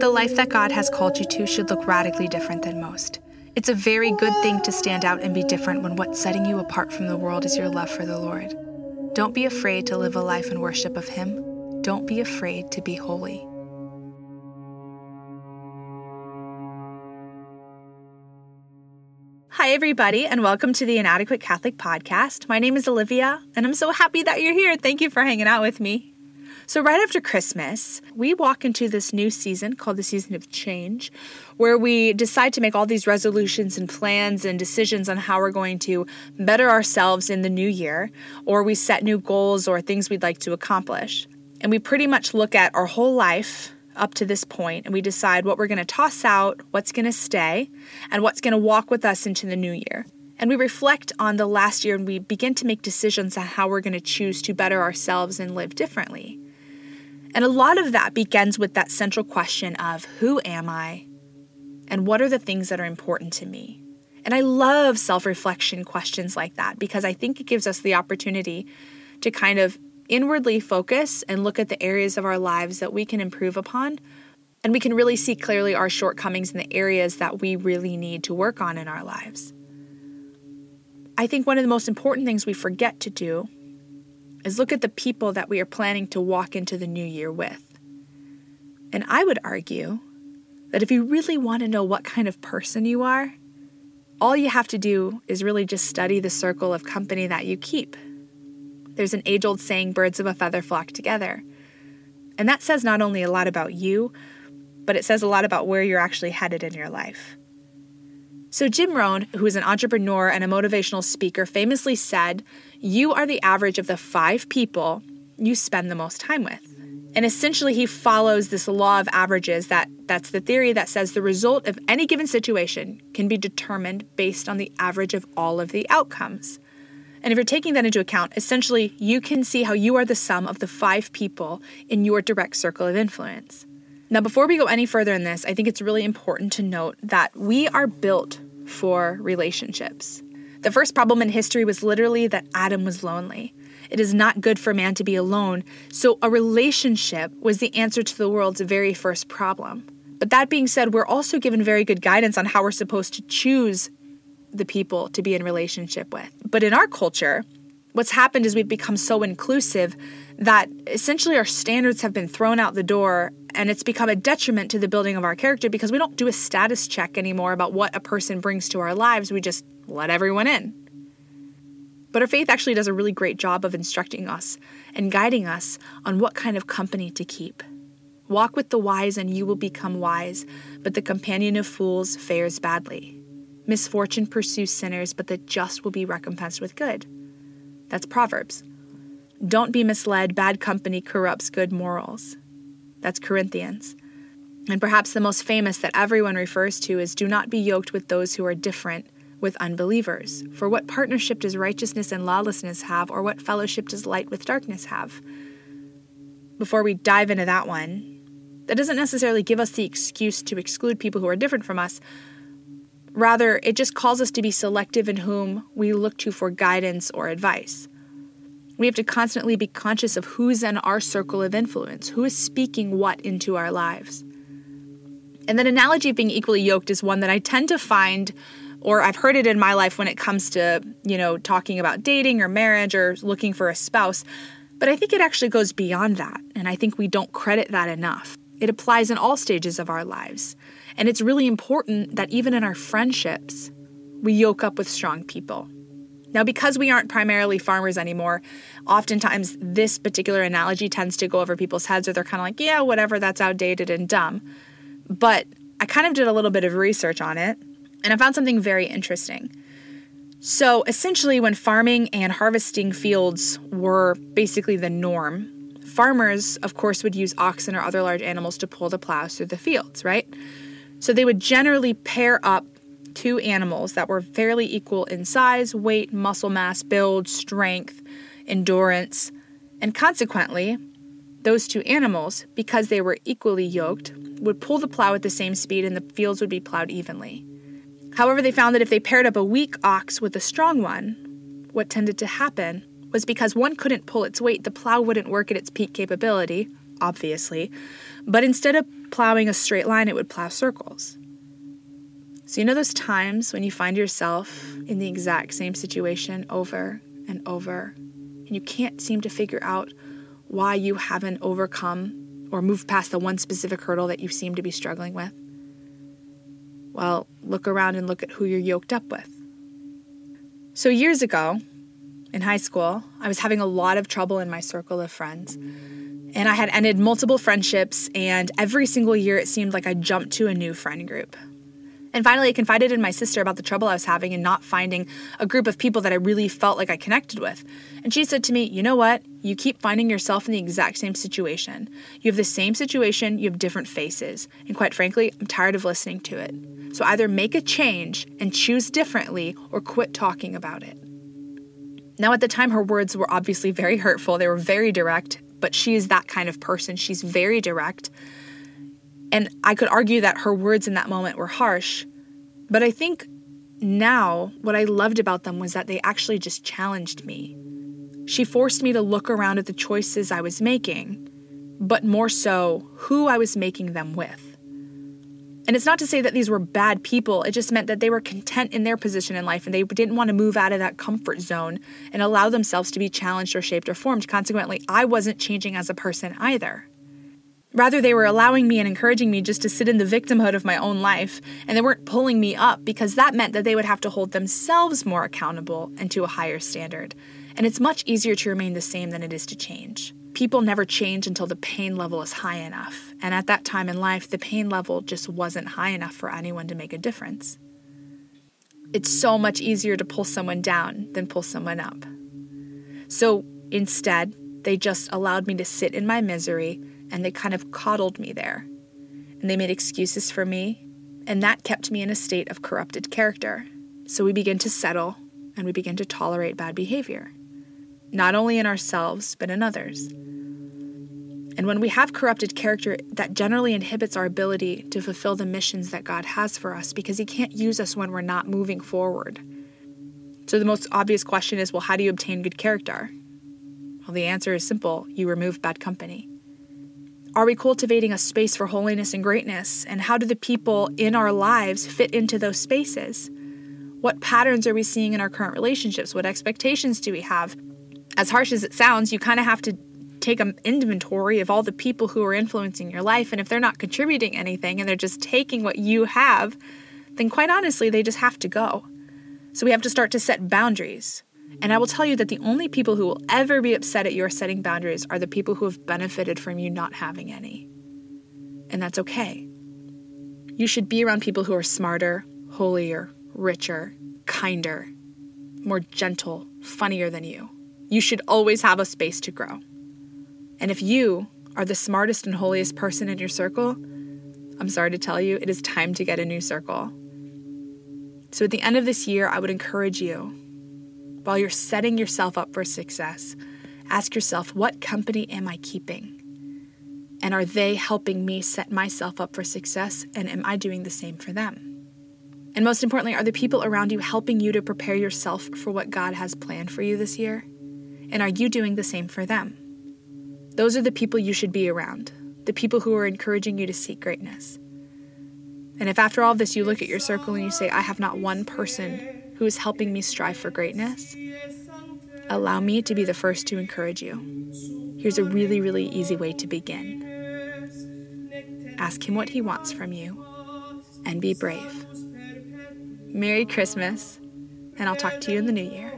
The life that God has called you to should look radically different than most. It's a very good thing to stand out and be different when what's setting you apart from the world is your love for the Lord. Don't be afraid to live a life in worship of Him. Don't be afraid to be holy. Hi, everybody, and welcome to the Inadequate Catholic Podcast. My name is Olivia, and I'm so happy that you're here. Thank you for hanging out with me. So, right after Christmas, we walk into this new season called the season of change, where we decide to make all these resolutions and plans and decisions on how we're going to better ourselves in the new year, or we set new goals or things we'd like to accomplish. And we pretty much look at our whole life up to this point and we decide what we're going to toss out, what's going to stay, and what's going to walk with us into the new year. And we reflect on the last year and we begin to make decisions on how we're going to choose to better ourselves and live differently. And a lot of that begins with that central question of who am I and what are the things that are important to me? And I love self reflection questions like that because I think it gives us the opportunity to kind of inwardly focus and look at the areas of our lives that we can improve upon. And we can really see clearly our shortcomings in the areas that we really need to work on in our lives. I think one of the most important things we forget to do is look at the people that we are planning to walk into the new year with. And I would argue that if you really want to know what kind of person you are, all you have to do is really just study the circle of company that you keep. There's an age old saying, birds of a feather flock together. And that says not only a lot about you, but it says a lot about where you're actually headed in your life. So, Jim Rohn, who is an entrepreneur and a motivational speaker, famously said, You are the average of the five people you spend the most time with. And essentially, he follows this law of averages that that's the theory that says the result of any given situation can be determined based on the average of all of the outcomes. And if you're taking that into account, essentially, you can see how you are the sum of the five people in your direct circle of influence. Now, before we go any further in this, I think it's really important to note that we are built for relationships. The first problem in history was literally that Adam was lonely. It is not good for man to be alone, so a relationship was the answer to the world's very first problem. But that being said, we're also given very good guidance on how we're supposed to choose the people to be in relationship with. But in our culture, what's happened is we've become so inclusive that essentially our standards have been thrown out the door and it's become a detriment to the building of our character because we don't do a status check anymore about what a person brings to our lives. We just let everyone in. But our faith actually does a really great job of instructing us and guiding us on what kind of company to keep. Walk with the wise, and you will become wise, but the companion of fools fares badly. Misfortune pursues sinners, but the just will be recompensed with good. That's Proverbs. Don't be misled, bad company corrupts good morals. That's Corinthians. And perhaps the most famous that everyone refers to is do not be yoked with those who are different with unbelievers. For what partnership does righteousness and lawlessness have, or what fellowship does light with darkness have? Before we dive into that one, that doesn't necessarily give us the excuse to exclude people who are different from us. Rather, it just calls us to be selective in whom we look to for guidance or advice. We have to constantly be conscious of who's in our circle of influence, who is speaking what into our lives. And that analogy of being equally yoked is one that I tend to find, or I've heard it in my life when it comes to, you know, talking about dating or marriage or looking for a spouse. But I think it actually goes beyond that. And I think we don't credit that enough. It applies in all stages of our lives. And it's really important that even in our friendships, we yoke up with strong people. Now, because we aren't primarily farmers anymore, oftentimes this particular analogy tends to go over people's heads, or they're kind of like, yeah, whatever, that's outdated and dumb. But I kind of did a little bit of research on it, and I found something very interesting. So, essentially, when farming and harvesting fields were basically the norm, farmers, of course, would use oxen or other large animals to pull the plows through the fields, right? So, they would generally pair up two animals that were fairly equal in size, weight, muscle mass, build, strength, endurance, and consequently, those two animals, because they were equally yoked, would pull the plow at the same speed and the fields would be plowed evenly. However, they found that if they paired up a weak ox with a strong one, what tended to happen was because one couldn't pull its weight, the plow wouldn't work at its peak capability, obviously, but instead of plowing a straight line, it would plow circles. So, you know those times when you find yourself in the exact same situation over and over, and you can't seem to figure out why you haven't overcome or moved past the one specific hurdle that you seem to be struggling with? Well, look around and look at who you're yoked up with. So, years ago, in high school, I was having a lot of trouble in my circle of friends. And I had ended multiple friendships, and every single year it seemed like I jumped to a new friend group. And finally, I confided in my sister about the trouble I was having in not finding a group of people that I really felt like I connected with. And she said to me, You know what? You keep finding yourself in the exact same situation. You have the same situation, you have different faces. And quite frankly, I'm tired of listening to it. So either make a change and choose differently or quit talking about it. Now, at the time, her words were obviously very hurtful. They were very direct, but she is that kind of person. She's very direct. And I could argue that her words in that moment were harsh. But I think now what I loved about them was that they actually just challenged me. She forced me to look around at the choices I was making, but more so who I was making them with. And it's not to say that these were bad people, it just meant that they were content in their position in life and they didn't want to move out of that comfort zone and allow themselves to be challenged or shaped or formed. Consequently, I wasn't changing as a person either. Rather, they were allowing me and encouraging me just to sit in the victimhood of my own life, and they weren't pulling me up because that meant that they would have to hold themselves more accountable and to a higher standard. And it's much easier to remain the same than it is to change people never change until the pain level is high enough. And at that time in life, the pain level just wasn't high enough for anyone to make a difference. It's so much easier to pull someone down than pull someone up. So instead, they just allowed me to sit in my misery and they kind of coddled me there. And they made excuses for me, and that kept me in a state of corrupted character. So we begin to settle and we begin to tolerate bad behavior, not only in ourselves, but in others. And when we have corrupted character, that generally inhibits our ability to fulfill the missions that God has for us because He can't use us when we're not moving forward. So, the most obvious question is well, how do you obtain good character? Well, the answer is simple you remove bad company. Are we cultivating a space for holiness and greatness? And how do the people in our lives fit into those spaces? What patterns are we seeing in our current relationships? What expectations do we have? As harsh as it sounds, you kind of have to take an inventory of all the people who are influencing your life. And if they're not contributing anything and they're just taking what you have, then quite honestly, they just have to go. So we have to start to set boundaries. And I will tell you that the only people who will ever be upset at your setting boundaries are the people who have benefited from you not having any. And that's okay. You should be around people who are smarter, holier, richer, kinder, more gentle, funnier than you. You should always have a space to grow. And if you are the smartest and holiest person in your circle, I'm sorry to tell you, it is time to get a new circle. So at the end of this year, I would encourage you, while you're setting yourself up for success, ask yourself, what company am I keeping? And are they helping me set myself up for success? And am I doing the same for them? And most importantly, are the people around you helping you to prepare yourself for what God has planned for you this year? And are you doing the same for them? Those are the people you should be around, the people who are encouraging you to seek greatness. And if after all this you look at your circle and you say, I have not one person who is helping me strive for greatness, allow me to be the first to encourage you. Here's a really, really easy way to begin ask Him what He wants from you and be brave. Merry Christmas, and I'll talk to you in the new year.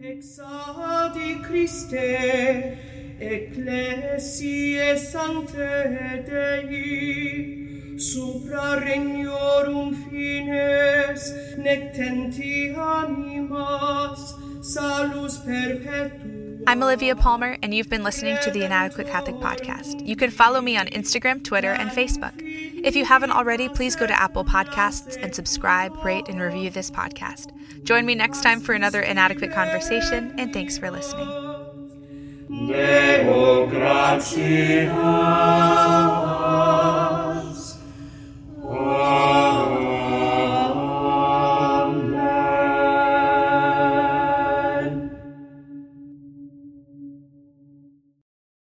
exadi Christe, ecclesiae Dei, supra regnorum fines, nec tenti animas, salus. I'm Olivia Palmer, and you've been listening to the Inadequate Catholic Podcast. You can follow me on Instagram, Twitter, and Facebook. If you haven't already, please go to Apple Podcasts and subscribe, rate, and review this podcast. Join me next time for another inadequate conversation, and thanks for listening. Deo